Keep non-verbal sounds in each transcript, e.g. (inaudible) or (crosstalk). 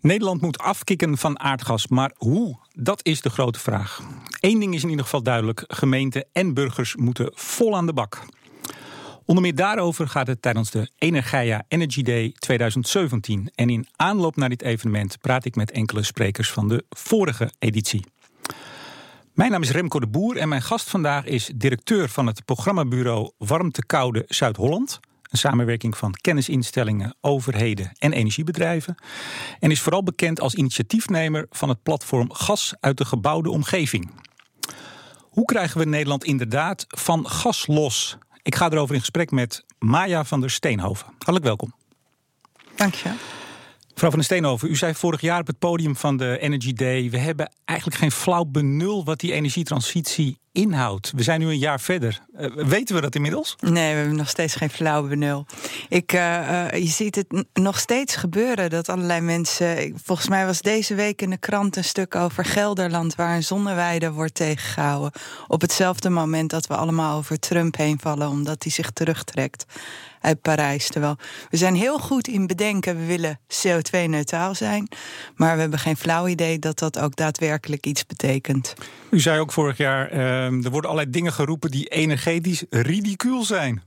Nederland moet afkicken van aardgas, maar hoe? Dat is de grote vraag. Eén ding is in ieder geval duidelijk: gemeenten en burgers moeten vol aan de bak. Onder meer daarover gaat het tijdens de Energia Energy Day 2017. En in aanloop naar dit evenement praat ik met enkele sprekers van de vorige editie. Mijn naam is Remco de Boer en mijn gast vandaag is directeur van het programmabureau Warmte Koude Zuid-Holland. Een samenwerking van kennisinstellingen, overheden en energiebedrijven. En is vooral bekend als initiatiefnemer van het platform Gas uit de gebouwde omgeving. Hoe krijgen we Nederland inderdaad van gas los? Ik ga erover in gesprek met Maya van der Steenhoven. Hartelijk welkom. Dank je. Mevrouw van der Steenhoven, u zei vorig jaar op het podium van de Energy Day... we hebben eigenlijk geen flauw benul wat die energietransitie inhoudt. We zijn nu een jaar verder. Uh, weten we dat inmiddels? Nee, we hebben nog steeds geen flauw benul. Ik, uh, uh, je ziet het nog steeds gebeuren dat allerlei mensen... Volgens mij was deze week in de krant een stuk over Gelderland... waar een zonneweide wordt tegengehouden. Op hetzelfde moment dat we allemaal over Trump heen vallen... omdat hij zich terugtrekt uit Parijs. Terwijl we zijn heel goed in bedenken, we willen CO2-neutraal zijn. Maar we hebben geen flauw idee dat dat ook daadwerkelijk iets betekent. U zei ook vorig jaar, uh, er worden allerlei dingen geroepen die energetisch ridicuul zijn.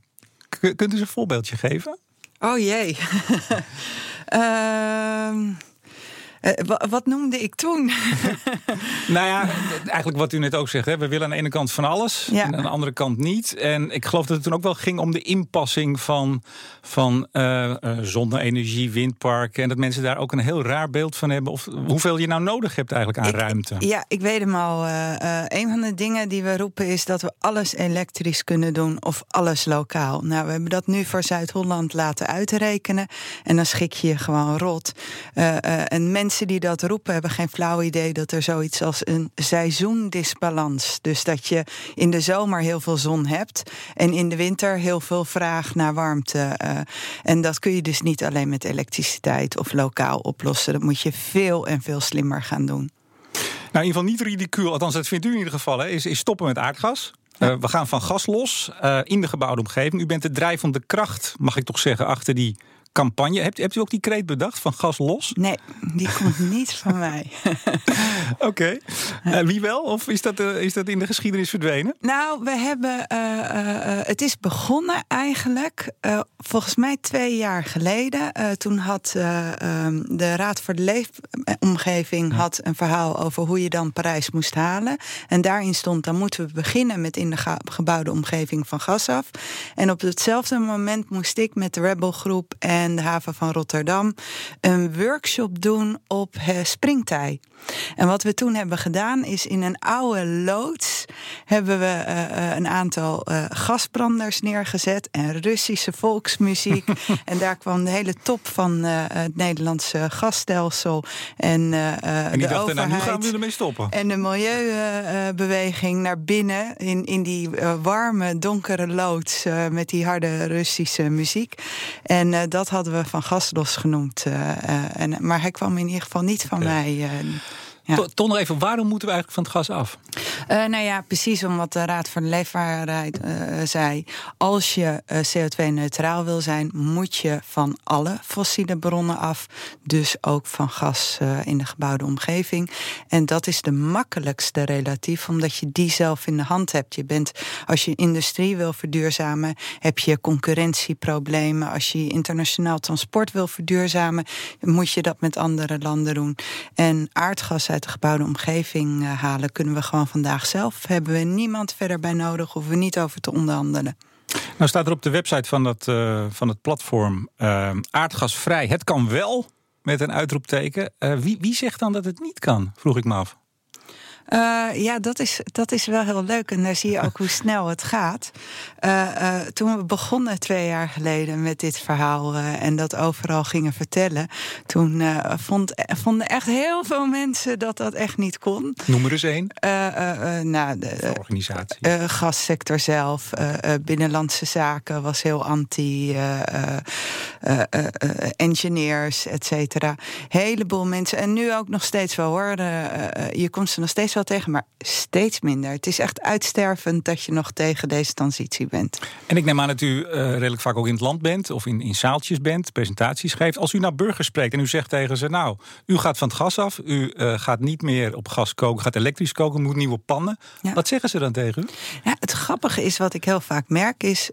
Kunt u eens een voorbeeldje geven? Oh jee. uh... (laughs) Uh, wat noemde ik toen? (laughs) nou ja, eigenlijk wat u net ook zegt. Hè. We willen aan de ene kant van alles ja. en aan de andere kant niet. En ik geloof dat het toen ook wel ging om de inpassing van, van uh, uh, zonne-energie, windparken. En dat mensen daar ook een heel raar beeld van hebben. Of hoeveel je nou nodig hebt eigenlijk aan ik, ruimte. Ja, ik weet hem al. een van de dingen die we roepen is dat we alles elektrisch kunnen doen of alles lokaal. Nou, we hebben dat nu voor Zuid-Holland laten uitrekenen. En dan schik je je gewoon rot. en mensen mensen die dat roepen hebben geen flauw idee dat er zoiets als een seizoendisbalans. Dus dat je in de zomer heel veel zon hebt en in de winter heel veel vraag naar warmte. Uh, en dat kun je dus niet alleen met elektriciteit of lokaal oplossen. Dat moet je veel en veel slimmer gaan doen. Nou, in ieder geval niet ridicuul, althans dat vindt u in ieder geval, hè, is, is stoppen met aardgas. Uh, we gaan van gas los uh, in de gebouwde omgeving. U bent de drijvende kracht, mag ik toch zeggen, achter die campagne. Hebt, hebt u ook die kreet bedacht van gas los? Nee, die komt niet van mij. (laughs) Oké. Okay. Uh, wie wel? Of is dat, uh, is dat in de geschiedenis verdwenen? Nou, we hebben. Uh, het is begonnen eigenlijk volgens mij twee jaar geleden. toen had um, de Raad voor de Leefomgeving had een verhaal over hoe je dan Parijs moest halen. En daarin stond: dan moeten we beginnen met in de gebouwde omgeving van gas af. En op hetzelfde moment moest ik met de Rebel Groep en en de haven van Rotterdam een workshop doen op springtij. En wat we toen hebben gedaan is in een oude loods hebben we uh, een aantal uh, gasbranders neergezet en Russische volksmuziek. (laughs) en daar kwam de hele top van uh, het Nederlandse gasstelsel en, en de nou, nu gaan we ermee stoppen. En de milieubeweging naar binnen in, in die warme, donkere loods met die harde Russische muziek. En dat hadden we van gaslos genoemd. en, maar hij kwam in ieder geval niet van okay. mij. Ja. Toch nog even, waarom moeten we eigenlijk van het gas af? Uh, nou ja, precies om wat de Raad voor de Leefbaarheid uh, zei. Als je uh, CO2-neutraal wil zijn, moet je van alle fossiele bronnen af. Dus ook van gas in de gebouwde omgeving. En dat is de makkelijkste relatief, omdat je die zelf in de hand hebt. Je bent, als je industrie wil verduurzamen, heb je concurrentieproblemen. Als je internationaal transport wil verduurzamen, moet je dat met andere landen doen. En aardgas uit de gebouwde omgeving uh, halen, kunnen we gewoon vandaag zelf. Hebben we niemand verder bij nodig, hoeven we niet over te onderhandelen. Nou staat er op de website van, dat, uh, van het platform uh, aardgasvrij. Het kan wel, met een uitroepteken. wie, wie zegt dan dat het niet kan, vroeg ik me af. Uh, ja, dat is, dat is wel heel leuk. En daar zie je ook hoe (laughs) snel het gaat. Uh, uh, toen we begonnen twee jaar geleden met dit verhaal en dat overal gingen vertellen, toen vond, vonden echt heel veel mensen dat dat echt niet kon. Noem er eens één. nou, de, de organisatie. gassector zelf, binnenlandse zaken was heel anti, engineers, et cetera. Heleboel mensen. En nu ook nog steeds wel hoor. je komt ze nog steeds is wel tegen, maar steeds minder. Het is echt uitstervend dat je nog tegen deze transitie bent. En ik neem aan dat u redelijk vaak ook in het land bent of in, in zaaltjes bent, presentaties geeft. Als u naar burgers spreekt en u zegt tegen ze: Nou, u gaat van het gas af, u gaat niet meer op gas koken, gaat elektrisch koken, moet nieuwe pannen. Wat zeggen ze dan tegen u? Ja, het grappige is wat ik heel vaak merk is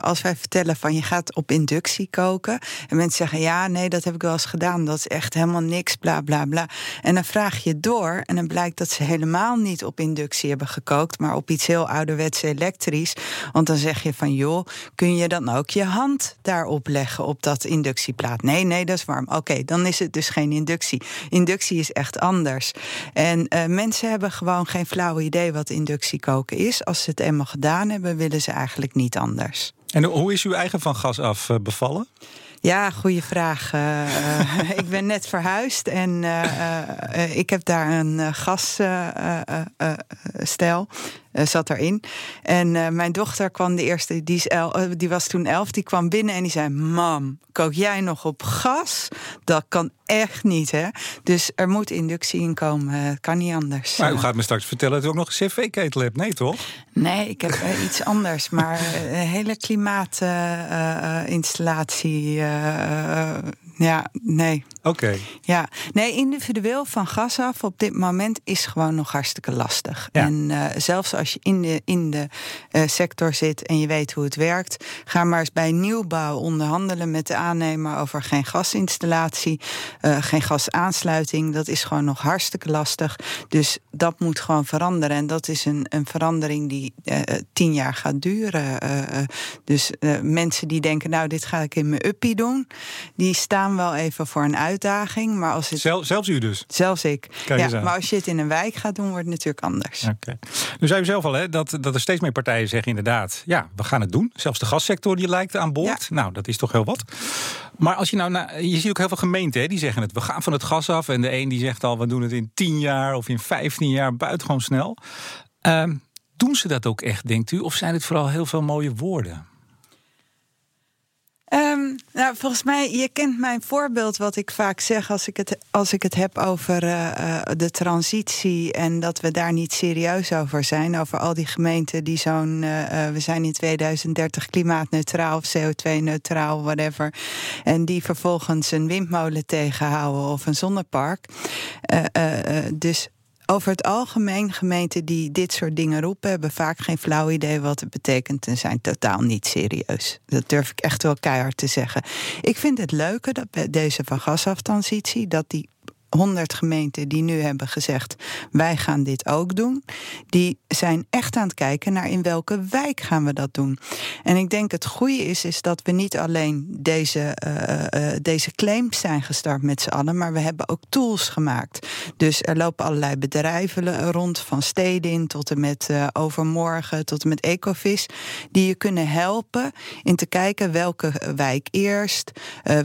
als wij vertellen van je gaat op inductie koken en mensen zeggen ja, nee, dat heb ik wel eens gedaan, dat is echt helemaal niks, bla bla bla. En dan vraag je door en dan blijkt dat ze helemaal niet op inductie hebben gekookt, maar op iets heel ouderwets elektrisch. Want dan zeg je van joh, kun je dan ook je hand daarop leggen op dat inductieplaat? Nee, nee, dat is warm. Oké, dan is het dus geen inductie. Inductie is echt anders. En uh, mensen hebben gewoon geen flauw idee wat inductie koken is. Als ze het eenmaal gedaan hebben, willen ze eigenlijk niet anders. En hoe is uw eigen van gas af eh, bevallen? Ja, goede vraag. Uh, (laughs) ik ben net verhuisd en uh, ik heb daar een gasstijl. Uh, zat erin. En uh, mijn dochter kwam de eerste, die, is el, uh, die was toen elf, die kwam binnen en die zei: Mam, kook jij nog op gas? Dat kan echt niet, hè? Dus er moet inductie in komen, kan niet anders. Maar u gaat me straks vertellen dat u ook nog een cv-ketel hebt, nee toch? Nee, ik heb iets anders, maar een hele klimaatinstallatie. Ja, nee. Oké. Ja, nee, individueel van gas af op dit moment is gewoon nog hartstikke lastig. Ja. En uh, zelfs als je in de, in de uh, sector zit en je weet hoe het werkt, ga maar eens bij nieuwbouw onderhandelen met de aannemer over geen gasinstallatie, uh, geen gasaansluiting. Dat is gewoon nog hartstikke lastig. Dus dat moet gewoon veranderen. En dat is een, een verandering die tien jaar gaat duren. dus mensen die denken, nou, dit ga ik in mijn uppie doen, die staan wel even voor een uitdaging. Maar als het... Zel, zelfs u dus? Zelfs ik. ja, maar als je het in een wijk gaat doen, wordt het natuurlijk anders. Oké. Nu zei u zelf al hè, dat, dat er steeds meer partijen zeggen inderdaad... ja, we gaan het doen. Zelfs de gassector die lijkt aan boord. Nou, dat is toch heel wat. Maar als je nou... nou je ziet ook heel veel gemeenten hè, die zeggen het. We gaan van het gas af. En de een die zegt al, we doen het in 10 jaar of in 15 jaar. Buitengewoon snel. Uh, doen ze dat ook echt, denkt u? Of zijn het vooral heel veel mooie woorden? Um, nou, volgens mij, je kent mijn voorbeeld wat ik vaak zeg als ik het, als ik het heb over uh, de transitie en dat we daar niet serieus over zijn. Over al die gemeenten die zo'n, uh, we zijn in 2030 klimaatneutraal of CO2-neutraal, whatever. En die vervolgens een windmolen tegenhouden of een zonnepark. dus over het algemeen, gemeenten die dit soort dingen roepen, hebben vaak geen flauw idee wat het betekent en zijn totaal niet serieus. Dat durf ik echt wel keihard te zeggen. Ik vind het leuke dat bij deze van gasaftansitie, dat die 100 gemeenten die nu hebben gezegd: wij gaan dit ook doen, die zijn echt aan het kijken naar in welke wijk gaan we dat doen. En ik denk het goede is, is dat we niet alleen deze, uh, uh, deze claims zijn gestart met z'n allen, maar we hebben ook tools gemaakt. Dus er lopen allerlei bedrijven rond, van steden in tot en met overmorgen, tot en met Ecovis, die je kunnen helpen in te kijken welke wijk eerst,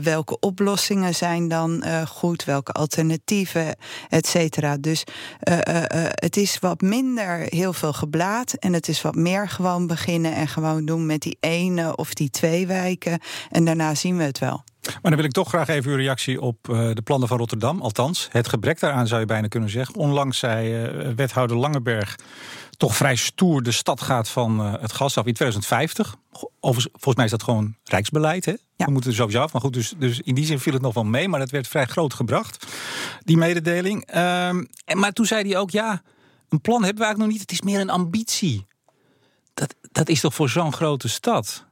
welke oplossingen zijn dan goed, welke alternatieven alternatieven, et cetera. Dus uh, uh, het is wat minder heel veel geblaad. En het is wat meer gewoon beginnen en gewoon doen met die ene of die twee wijken. En daarna zien we het wel. Maar dan wil ik toch graag even uw reactie op de plannen van Rotterdam. Althans, het gebrek daaraan zou je bijna kunnen zeggen. Onlangs zei wethouder Langeberg toch vrij stoer de stad gaat van het gas af in 2050. volgens mij is dat gewoon rijksbeleid. Hè? We moeten er sowieso af. Maar goed, dus, dus in die zin viel het nog wel mee. Maar dat werd vrij groot gebracht, die mededeling. Um, en, maar toen zei hij ook, ja, een plan hebben we eigenlijk nog niet. Het is meer een ambitie. Dat, dat is toch voor zo'n grote stad?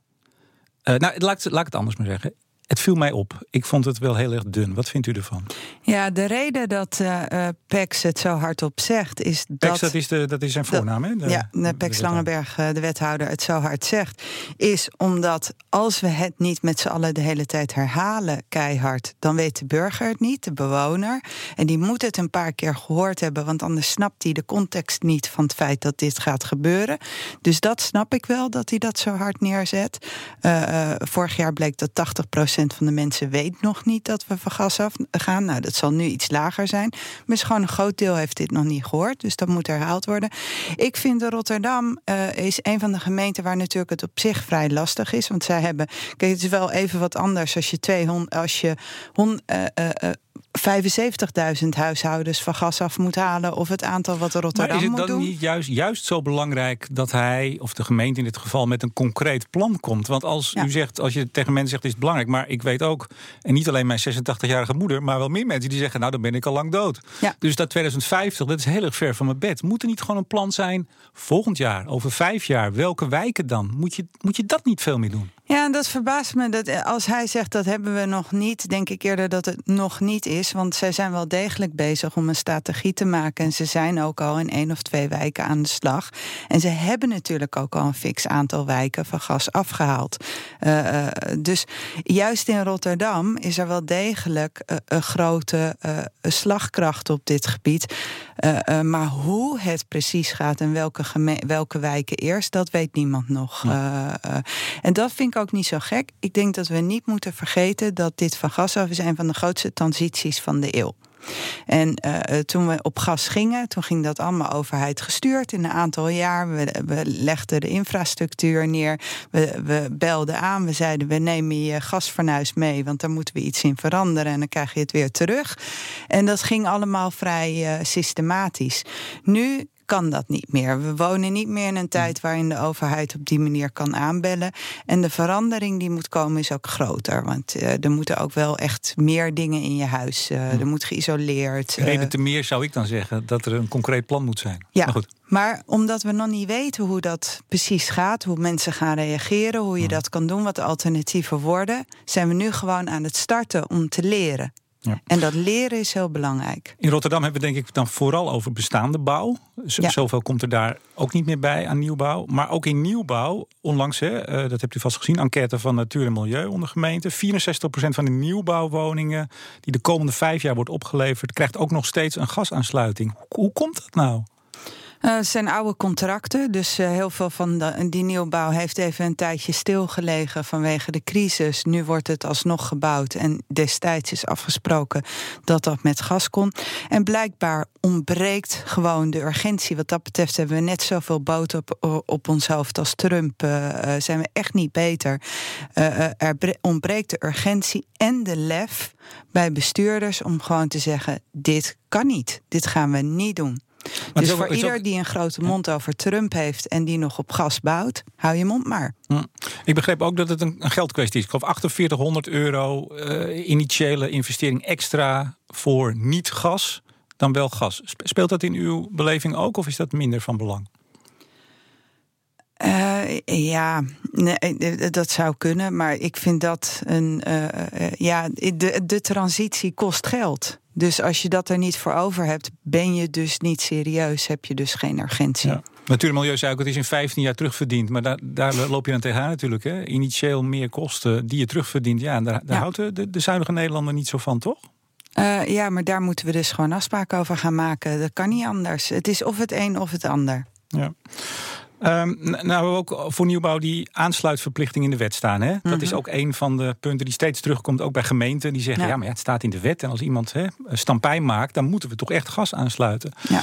Uh, nou, laat, laat ik het anders maar zeggen. Het viel mij op. Ik vond het wel heel erg dun. Wat vindt u ervan? Ja, de reden dat uh, Pex het zo hardop zegt is dat... Pex, dat is, de, dat is zijn voornaam, hè? De, ja, de Pex Langenberg, de wethouder, het zo hard zegt... is omdat als we het niet met z'n allen de hele tijd herhalen, keihard... dan weet de burger het niet, de bewoner. En die moet het een paar keer gehoord hebben... want anders snapt hij de context niet van het feit dat dit gaat gebeuren. Dus dat snap ik wel, dat hij dat zo hard neerzet. Uh, uh, vorig jaar bleek dat 80 van de mensen weet nog niet dat we van gas af gaan. Nou, dat zal nu iets lager zijn. Maar gewoon een groot deel heeft dit nog niet gehoord. Dus dat moet herhaald worden. Ik vind dat Rotterdam uh, is een van de gemeenten waar natuurlijk het op zich vrij lastig is. Want zij hebben. Kijk, het is wel even wat anders als je 200. Als je hon, uh, uh, 75.000 huishoudens van gas af moet halen of het aantal wat Rotterdam moet doen. Maar is het dan niet juist, juist zo belangrijk dat hij, of de gemeente in dit geval, met een concreet plan komt? Want als u zegt, als je tegen mensen zegt, is het belangrijk. Maar ik weet ook, en niet alleen mijn 86-jarige moeder, maar wel meer mensen die zeggen, nou dan ben ik al lang dood. Ja. Dus dat 2050, dat is heel erg ver van mijn bed. Moet er niet gewoon een plan zijn, volgend jaar, over vijf jaar, welke wijken dan? Moet je, moet je dat niet veel meer doen? Ja, en dat verbaast me. Dat eh, als hij zegt dat hebben we nog niet, denk ik eerder dat het nog niet is. Want zij zijn wel degelijk bezig om een strategie te maken. En ze zijn ook al in één of twee wijken aan de slag. En ze hebben natuurlijk ook al een fix aantal wijken van gas afgehaald. Uh, dus juist in Rotterdam is er wel degelijk uh, een grote slagkracht op dit gebied. maar hoe het precies gaat en welke, welke wijken eerst, dat weet niemand nog. en dat vind ik ook niet zo gek. Ik denk dat we niet moeten vergeten dat dit van gas af is een van de grootste transities van de eeuw. En uh, toen we op gas gingen, toen ging dat allemaal overheid gestuurd in een aantal jaar. We, we legden de infrastructuur neer. We, we, belden aan. We zeiden: we nemen je gasfornuis mee, want daar moeten we iets in veranderen. En dan krijg je het weer terug. En dat ging allemaal vrij uh, systematisch. Nu kan dat niet meer. We wonen niet meer in een tijd waarin de overheid op die manier kan aanbellen. En de verandering die moet komen is ook groter. Want uh, er moeten ook wel echt meer dingen in je huis. Uh, er moet geïsoleerd. Uh, Reden te meer zou ik dan zeggen dat er een concreet plan moet zijn. Ja, maar, goed. maar omdat we nog niet weten hoe dat precies gaat, hoe mensen gaan reageren, hoe je dat kan doen, wat de alternatieven worden, zijn we nu gewoon aan het starten om te leren. Ja. En dat leren is heel belangrijk. In Rotterdam hebben we denk ik dan vooral over bestaande bouw. Z ja. Zoveel komt er daar ook niet meer bij aan nieuwbouw. Maar ook in nieuwbouw, onlangs, hè, uh, dat hebt u vast gezien, enquête van Natuur en Milieu onder gemeente. 64% van de nieuwbouwwoningen die de komende vijf jaar wordt opgeleverd, krijgt ook nog steeds een gasaansluiting. Hoe, hoe komt dat nou? Het zijn oude contracten, dus uh, heel veel van de, die nieuwbouw heeft even een tijdje stilgelegen vanwege de crisis. Nu wordt het alsnog gebouwd en destijds is afgesproken dat dat met gas kon. En blijkbaar ontbreekt gewoon de urgentie. Wat dat betreft hebben we net zoveel boot op, op ons hoofd als Trump. Uh, zijn we echt niet beter. er ontbreekt de urgentie en de lef bij bestuurders om gewoon te zeggen: dit kan niet, dit gaan we niet doen. Maar dus voor ieder ook... die een grote mond over Trump heeft en die nog op gas bouwt, hou je mond maar. Hm. Ik begreep ook dat het een, geldkwestie is. Ik geloof 4800 euro uh, initiële investering extra voor niet gas dan wel gas. Speelt dat in uw beleving ook of is dat minder van belang? Uh, ja, nee, dat zou kunnen. Maar ik vind dat een. Uh, ja, de, de transitie kost geld. Dus als je dat er niet voor over hebt, ben je dus niet serieus, heb je dus geen urgentie. Ja. Natuur en Milieu zei ook, het is in 15 jaar terugverdiend. Maar daar, daar (laughs) loop je dan tegenaan natuurlijk. Hè? Initieel meer kosten die je terugverdient. Ja, en daar, daar ja. houdt de, de zuinige Nederlander niet zo van, toch? Uh, ja, maar daar moeten we dus gewoon afspraken over gaan maken. Dat kan niet anders. Het is of het een of het ander. Ja. Um, nou, we ook voor nieuwbouw die aansluitverplichting in de wet staan. Hè? Dat is mhm. ook een van de punten die steeds terugkomt, ook bij gemeenten. Die zeggen, ja, maar ja, het staat in de wet. En als iemand hè, stampij maakt, dan moeten we toch echt gas aansluiten. Ja.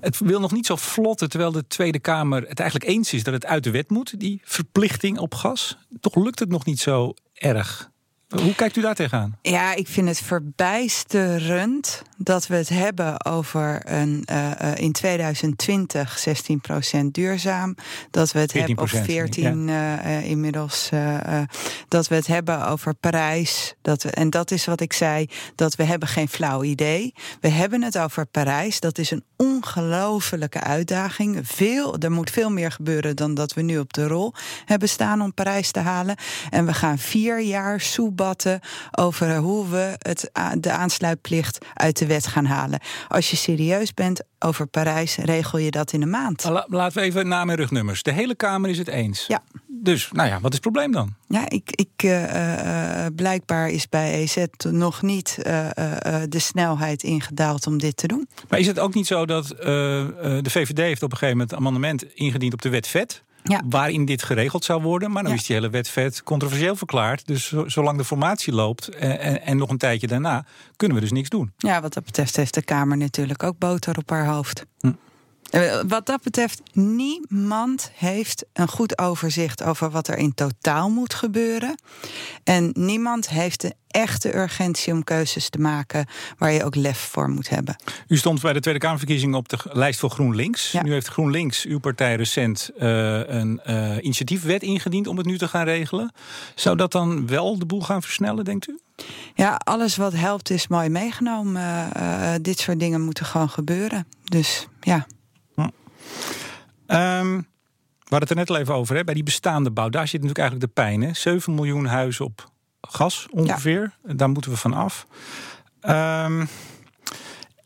Het wil nog niet zo vlotten, terwijl de Tweede Kamer het eigenlijk eens is dat het uit de wet moet, die verplichting op gas. Toch lukt het nog niet zo erg. Hoe kijkt u daar tegenaan? Ja, ik vind het verbijsterend dat we het hebben over een uh, in 2020 16% duurzaam. Dat we het hebben over 14 ja. uh, inmiddels. dat we het hebben over Parijs. Dat we, en dat is wat ik zei, dat we hebben geen flauw idee. We hebben het over Parijs. Dat is een ongelofelijke uitdaging. Veel, er moet veel meer gebeuren dan dat we nu op de rol hebben staan om Parijs te halen. En we gaan vier jaar over hoe we het, de aansluitplicht uit de wet gaan halen. Als je serieus bent over Parijs, regel je dat in een maand. Laten we even naam en rugnummers. De hele Kamer is het eens. Ja. Dus, nou ja, wat is het probleem dan? Ja, ik, ik, uh, blijkbaar is bij EZ nog niet uh, de snelheid ingedaald om dit te doen. Maar is het ook niet zo dat de VVD heeft op een gegeven moment een amendement ingediend op de wet vet? Ja. waarin dit geregeld zou worden. Maar dan ja. is die hele wet vet controversieel verklaard. Dus zolang de formatie loopt en, en, en, nog een tijdje daarna... kunnen we dus niks doen. Ja, wat dat betreft heeft de Kamer natuurlijk ook boter op haar hoofd. Hm. Eh, wat dat betreft, niemand heeft een goed overzicht over wat er in totaal moet gebeuren. En niemand heeft de echte urgentie om keuzes te maken waar je ook lef voor moet hebben. U stond bij de Tweede Kamerverkiezingen op de lijst voor GroenLinks. Nu heeft GroenLinks, uw partij, recent uh, een uh, initiatiefwet ingediend om het nu te gaan regelen. Zou dat dan wel de boel gaan versnellen, denkt u? Ja, alles wat helpt is mooi meegenomen. Uh, dit soort dingen moeten gewoon gebeuren. Dus ja. Um, we hadden het er net al even over, hè? bij die bestaande bouw. Daar zit natuurlijk eigenlijk de pijn. Hè? 7 miljoen huizen op gas ongeveer. Daar moeten we van af. Um,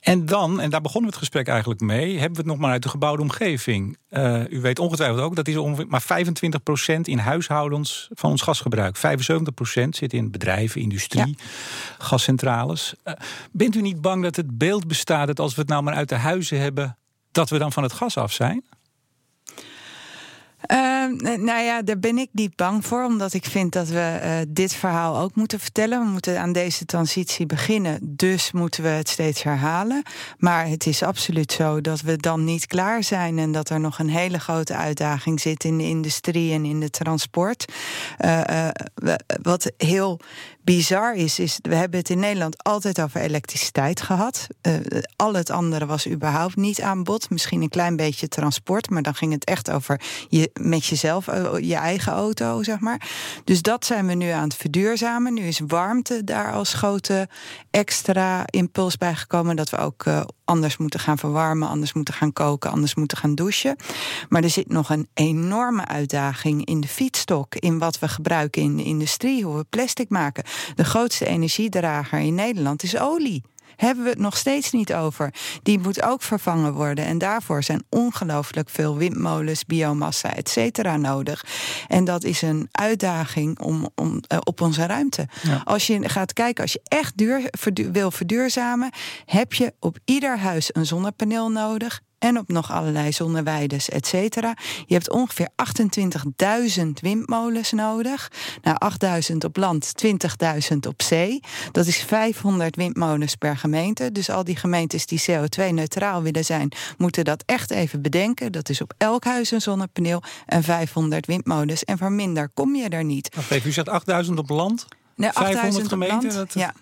en dan, en daar begonnen we het gesprek eigenlijk mee, hebben we het nog maar uit de gebouwde omgeving. Uh, u weet ongetwijfeld ook dat is ongeveer maar 25% in huishoudens van ons gasgebruik. 75% zit in bedrijven, industrie, gascentrales. Uh, bent u niet bang dat het beeld bestaat dat als we het nou maar uit de huizen hebben, dat we dan van het gas af zijn? Uh, nou ja, daar ben ik niet bang voor, omdat ik vind dat we uh, dit verhaal ook moeten vertellen. We moeten aan deze transitie beginnen, dus moeten we het steeds herhalen. Maar het is absoluut zo dat we dan niet klaar zijn en dat er nog een hele grote uitdaging zit in de industrie en in de transport. Uh, wat heel bizar is, is we hebben het in Nederland altijd over elektriciteit gehad. Uh, al het andere was überhaupt niet aan bod. Misschien een klein beetje transport, maar dan ging het echt over je, met jezelf, uh, je eigen auto, zeg maar. Dus dat zijn we nu aan het verduurzamen. Nu is warmte daar als grote extra impuls bij gekomen. Dat we ook uh, anders moeten gaan verwarmen, anders moeten gaan koken, anders moeten gaan douchen. Maar er zit nog een enorme uitdaging in de fietsstok, in wat we gebruiken in de industrie, hoe we plastic maken. De grootste energiedrager in Nederland is olie hebben we het nog steeds niet over. Die moet ook vervangen worden. En daarvoor zijn ongelooflijk veel windmolens, biomassa, et cetera nodig. En dat is een uitdaging om, om, uh, op onze ruimte. Ja. Als je gaat kijken, als je echt duur, verdu wil verduurzamen, heb je op ieder huis een zonnepaneel nodig en op nog allerlei zonneweiden, et cetera. Je hebt ongeveer 28.000 windmolens nodig. Nou, 8.000 op land, 20.000 op zee. Dat is 500 windmolens per gemeente. Dus al die gemeentes die CO2-neutraal willen zijn, moeten dat echt even bedenken. Dat is op elk huis een zonnepaneel en 500 windmolens. En voor minder kom je er niet. Wacht even, u zegt 8.000 op land? Nee, 500 gemeenten? Dat, ja.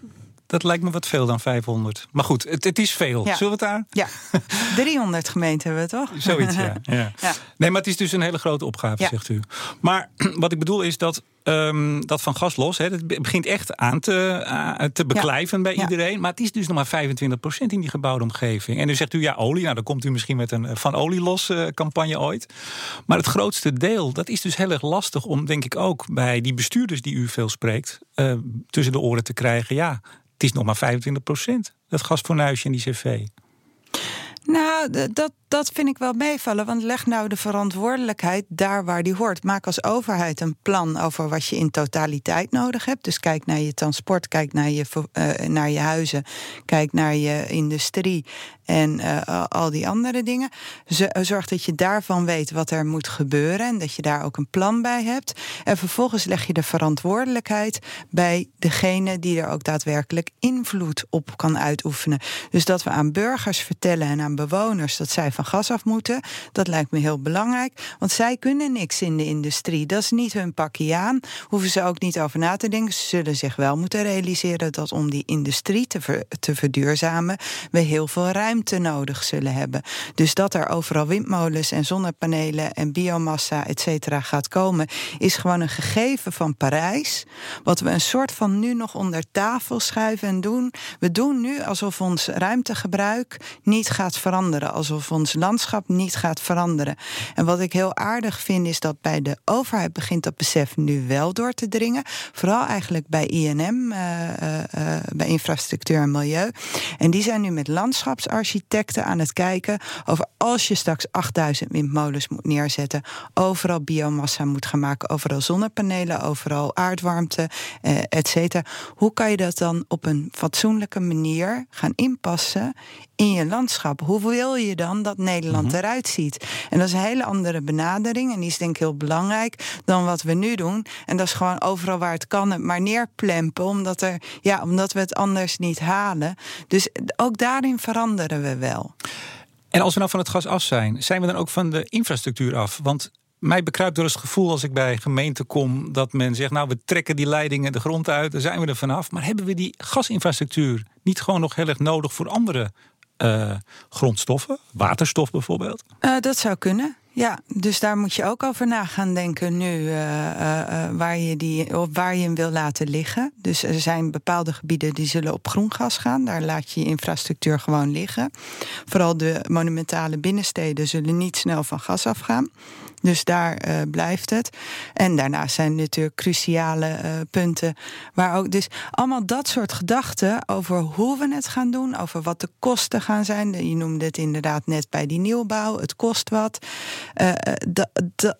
Dat lijkt me wat veel dan 500. Maar goed, het, het is veel. Ja. Zullen we het daar? Ja, (laughs) 300 gemeenten hebben we toch? Zoiets, ja. (laughs) ja. ja. Nee, maar het is dus een hele grote opgave, zegt u. Maar (clears throat) wat ik bedoel is dat um, dat van gas los, hè, het begint echt aan te, uh, te beklijven bij iedereen. Maar het is dus nog maar 25% in die gebouwde omgeving. En dan zegt u ja, olie. Nou, dan komt u misschien met een van olie los uh, campagne ooit. Maar het grootste deel, dat is dus heel erg lastig om, denk ik ook, bij die bestuurders die u veel spreekt, uh, tussen de oren te krijgen. Ja, het is nog maar 25 procent, dat gasfornuisje en die cv. Nou, dat, dat vind ik wel meevallen. Want leg nou de verantwoordelijkheid daar waar die hoort. Maak als overheid een plan over wat je in totaliteit nodig hebt. Dus kijk naar je transport, kijk naar je, uh, naar je huizen, kijk naar je industrie en uh, al die andere dingen. Zorg dat je daarvan weet wat er moet gebeuren en dat je daar ook een plan bij hebt. En vervolgens leg je de verantwoordelijkheid bij degene die er ook daadwerkelijk invloed op kan uitoefenen. Dus dat we aan burgers vertellen en aan bewoners dat zij van gas af moeten. Dat lijkt me heel belangrijk. Want zij kunnen niks in de industrie. Dat is niet hun pakje aan. Hoeven ze ook niet over na te denken. Ze zullen zich wel moeten realiseren dat om die industrie te, te verduurzamen, we heel veel ruimte nodig zullen hebben. Dus dat er overal windmolens en zonnepanelen en biomassa, et cetera, gaat komen, is gewoon een gegeven van Parijs. Wat we een soort van nu nog onder tafel schuiven en doen. We doen nu alsof ons ruimtegebruik niet gaat veranderen. Alsof ons landschap niet gaat veranderen. En wat ik heel aardig vind is dat bij de overheid begint dat besef nu wel door te dringen. Vooral eigenlijk bij INM, uh, uh, uh, bij infrastructuur en milieu. En die zijn nu met landschapsarchitecten aan het kijken over als je straks 8000 windmolens moet neerzetten, overal biomassa moet gaan maken, overal zonnepanelen, overal aardwarmte, et cetera. Hoe kan je dat dan op een fatsoenlijke manier gaan inpassen in je landschap? Hoe wil je dan dat Nederland mm -hmm. eruit ziet? En dat is een hele andere benadering. En die is denk ik heel belangrijk dan wat we nu doen. En dat is gewoon overal waar het kan het maar neerplempen. Omdat, er, ja, omdat we het anders niet halen. Dus ook daarin veranderen we wel. En als we nou van het gas af zijn, zijn we dan ook van de infrastructuur af? Want mij bekruipt door het gevoel als ik bij gemeenten kom dat men zegt: Nou, we trekken die leidingen de grond uit, dan zijn we er vanaf. Maar hebben we die gasinfrastructuur niet gewoon nog heel erg nodig voor andere uh, grondstoffen, waterstof bijvoorbeeld? Uh, dat zou kunnen. Ja, dus daar moet je ook over na gaan denken nu uh, waar, je die, waar je hem wil laten liggen. Dus er zijn bepaalde gebieden die zullen op groen gas gaan. Daar laat je je infrastructuur gewoon liggen. Vooral de monumentale binnensteden zullen niet snel van gas afgaan. Dus daar uh, blijft het. En daarnaast zijn natuurlijk cruciale uh, punten waar ook. Dus allemaal dat soort gedachten over hoe we het gaan doen, over wat de kosten gaan zijn. Je noemde het inderdaad net bij die nieuwbouw, het kost wat. Uh,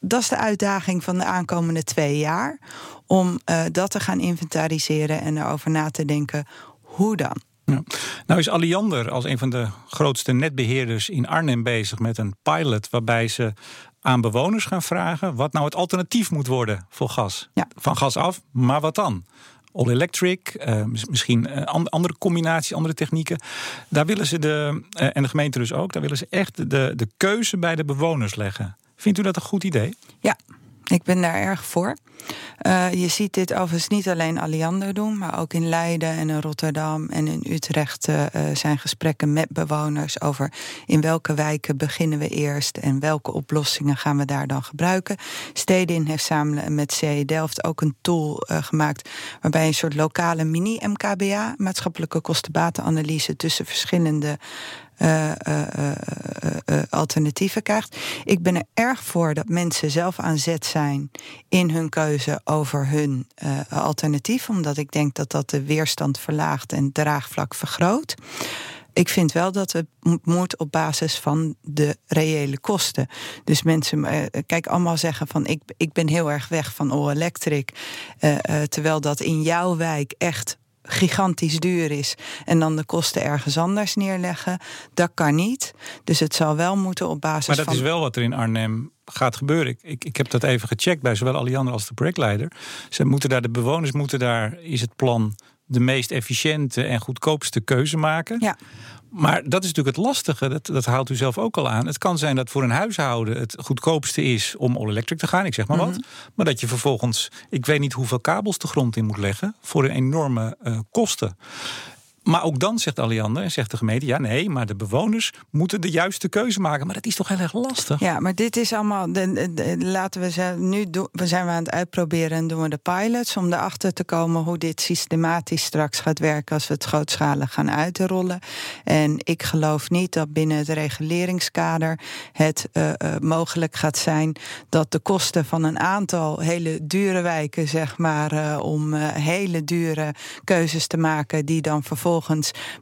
dat is de uitdaging van de aankomende twee jaar. Om dat te gaan inventariseren en erover na te denken hoe dan. Ja. Nou is Alliander als een van de grootste netbeheerders in Arnhem bezig met een pilot waarbij ze aan bewoners gaan vragen wat nou het alternatief moet worden voor gas. Ja. Van gas af, maar wat dan? All electric, uh, misschien uh, andere combinaties, andere technieken. Daar willen ze de, uh, en de gemeente dus ook, daar willen ze echt de, de keuze bij de bewoners leggen. Vindt u dat een goed idee? Ja, ik ben daar erg voor. Uh, je ziet dit overigens niet alleen Alliander doen, maar ook in Leiden en in Rotterdam en in Utrecht uh, zijn gesprekken met bewoners over in welke wijken beginnen we eerst en welke oplossingen gaan we daar dan gebruiken. Stedin heeft samen met CE Delft ook een tool gemaakt waarbij een soort lokale mini-MKBA, maatschappelijke kostenbatenanalyse tussen verschillende uh, uh, uh, alternatieven krijgt. Ik ben er erg voor dat mensen zelf aan zet zijn in hun keuze over hun alternatief, omdat ik denk dat dat de weerstand verlaagt en draagvlak vergroot. Ik vind wel dat het moet op basis van de reële kosten. Dus mensen, kijk, allemaal zeggen van ik, ik ben heel erg weg van all electric. terwijl dat in jouw wijk echt gigantisch duur is en dan de kosten ergens anders neerleggen. Dat kan niet. Dus het zal wel moeten op basis van. Maar dat is wel wat er in Arnhem gaat gebeuren. Ik, ik, ik, heb dat even gecheckt bij zowel Alliander als de projectleider. Ze moeten daar, de bewoners moeten daar, is het plan de meest efficiënte en goedkoopste keuze maken. Ja. Maar dat is natuurlijk het lastige, dat, dat haalt u zelf ook al aan. Het kan zijn dat voor een huishouden het goedkoopste is om all-electric te gaan, ik zeg maar wat. Mhm. Maar dat je vervolgens, ik weet niet hoeveel kabels de grond in moet leggen voor een enorme uh, kosten. Maar ook dan zegt Alliander en zegt de gemeente: ja, nee, maar de bewoners moeten de juiste keuze maken. Maar dat is toch heel erg lastig. Ja, maar dit is allemaal. Laten we ze nu. We zijn we aan het uitproberen en doen we de pilots om erachter te komen hoe dit systematisch straks gaat werken als we het grootschalig gaan uitrollen. En ik geloof niet dat binnen het reguleringskader het uh, uh, mogelijk gaat zijn dat de kosten van een aantal hele dure wijken, zeg maar, uh, om hele dure keuzes te maken, die dan vervolgens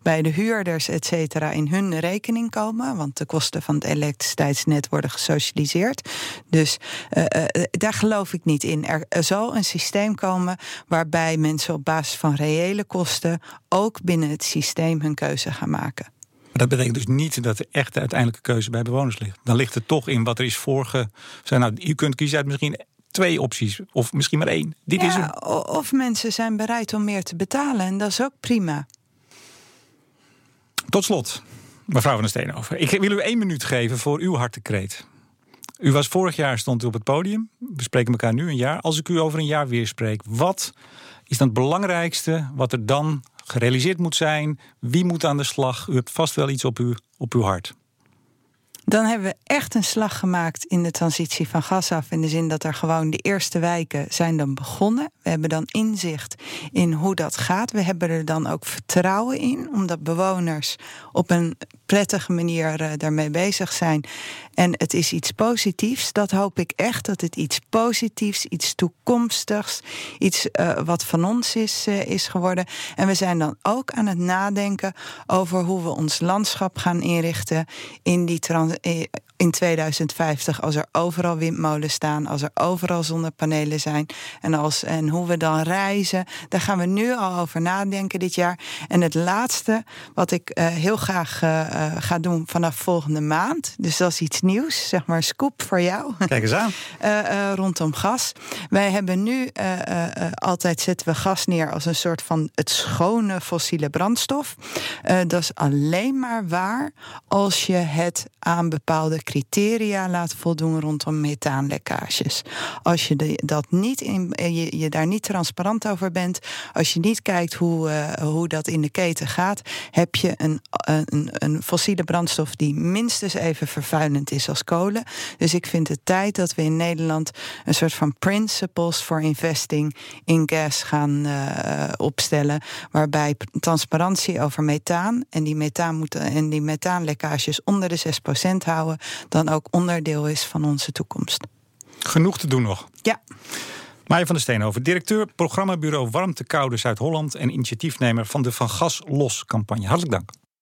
bij de huurders, et cetera, in hun rekening komen. Want de kosten van het elektriciteitsnet worden gesocialiseerd. Dus uh, uh, daar geloof ik niet in. Er, zal een systeem komen waarbij mensen op basis van reële kosten ook binnen het systeem hun keuze gaan maken. Maar dat betekent dus niet dat de echte uiteindelijke keuze bij bewoners ligt. Dan ligt het toch in wat er is voorge. Nou, u kunt kiezen uit misschien twee opties, of misschien maar één. Dit ja, is. Of mensen zijn bereid om meer te betalen en dat is ook prima. Tot slot, mevrouw van der Steenhoven. Ik wil u één minuut geven voor uw hartekreet. U was vorig jaar stond u op het podium. We spreken elkaar nu een jaar. Als ik u over een jaar weer spreek, wat is dan het belangrijkste wat er dan gerealiseerd moet zijn? Wie moet aan de slag? U hebt vast wel iets op uw, op uw hart. Dan hebben we echt een slag gemaakt in de transitie van gas af. In de zin dat er gewoon de eerste wijken zijn dan begonnen. We hebben dan inzicht in hoe dat gaat. We hebben er dan ook vertrouwen in, omdat bewoners op een prettige manier uh, daarmee bezig zijn. En het is iets positiefs. Dat hoop ik echt, dat het iets positiefs, iets toekomstigs, iets uh, wat van ons is, uh, is geworden. En we zijn dan ook aan het nadenken over hoe we ons landschap gaan inrichten in die trans in 2050 als er overal windmolens staan, als er overal zonnepanelen zijn en, als, en hoe we dan reizen. Daar gaan we nu al over nadenken dit jaar. En het laatste wat ik uh, heel graag uh, ga doen vanaf volgende maand, dus dat is iets nieuws, zeg maar scoop voor jou. Kijk eens aan. (laughs) rondom gas. Wij hebben nu altijd zetten we gas neer als een soort van het schone fossiele brandstof. dat is alleen maar waar als je het aan bepaalde criteria laat voldoen rondom methaanlekkages. Als je dat niet in, je, je daar niet transparant over bent, als je niet kijkt hoe, uh, hoe dat in de keten gaat, heb je een, een, een fossiele brandstof die minstens even vervuilend is als kolen. Dus ik vind het tijd dat we in Nederland een soort van principles for investing in gas gaan opstellen, waarbij transparantie over methaan en die methaan moeten en die methaanlekkages onder de 6% houden, dan ook onderdeel is van onze toekomst. Genoeg te doen nog. Ja. Maaie van der Steenhoven, directeur programmabureau Warmte Koude Zuid-Holland en initiatiefnemer van de Van Gas Los campagne. Hartelijk dank.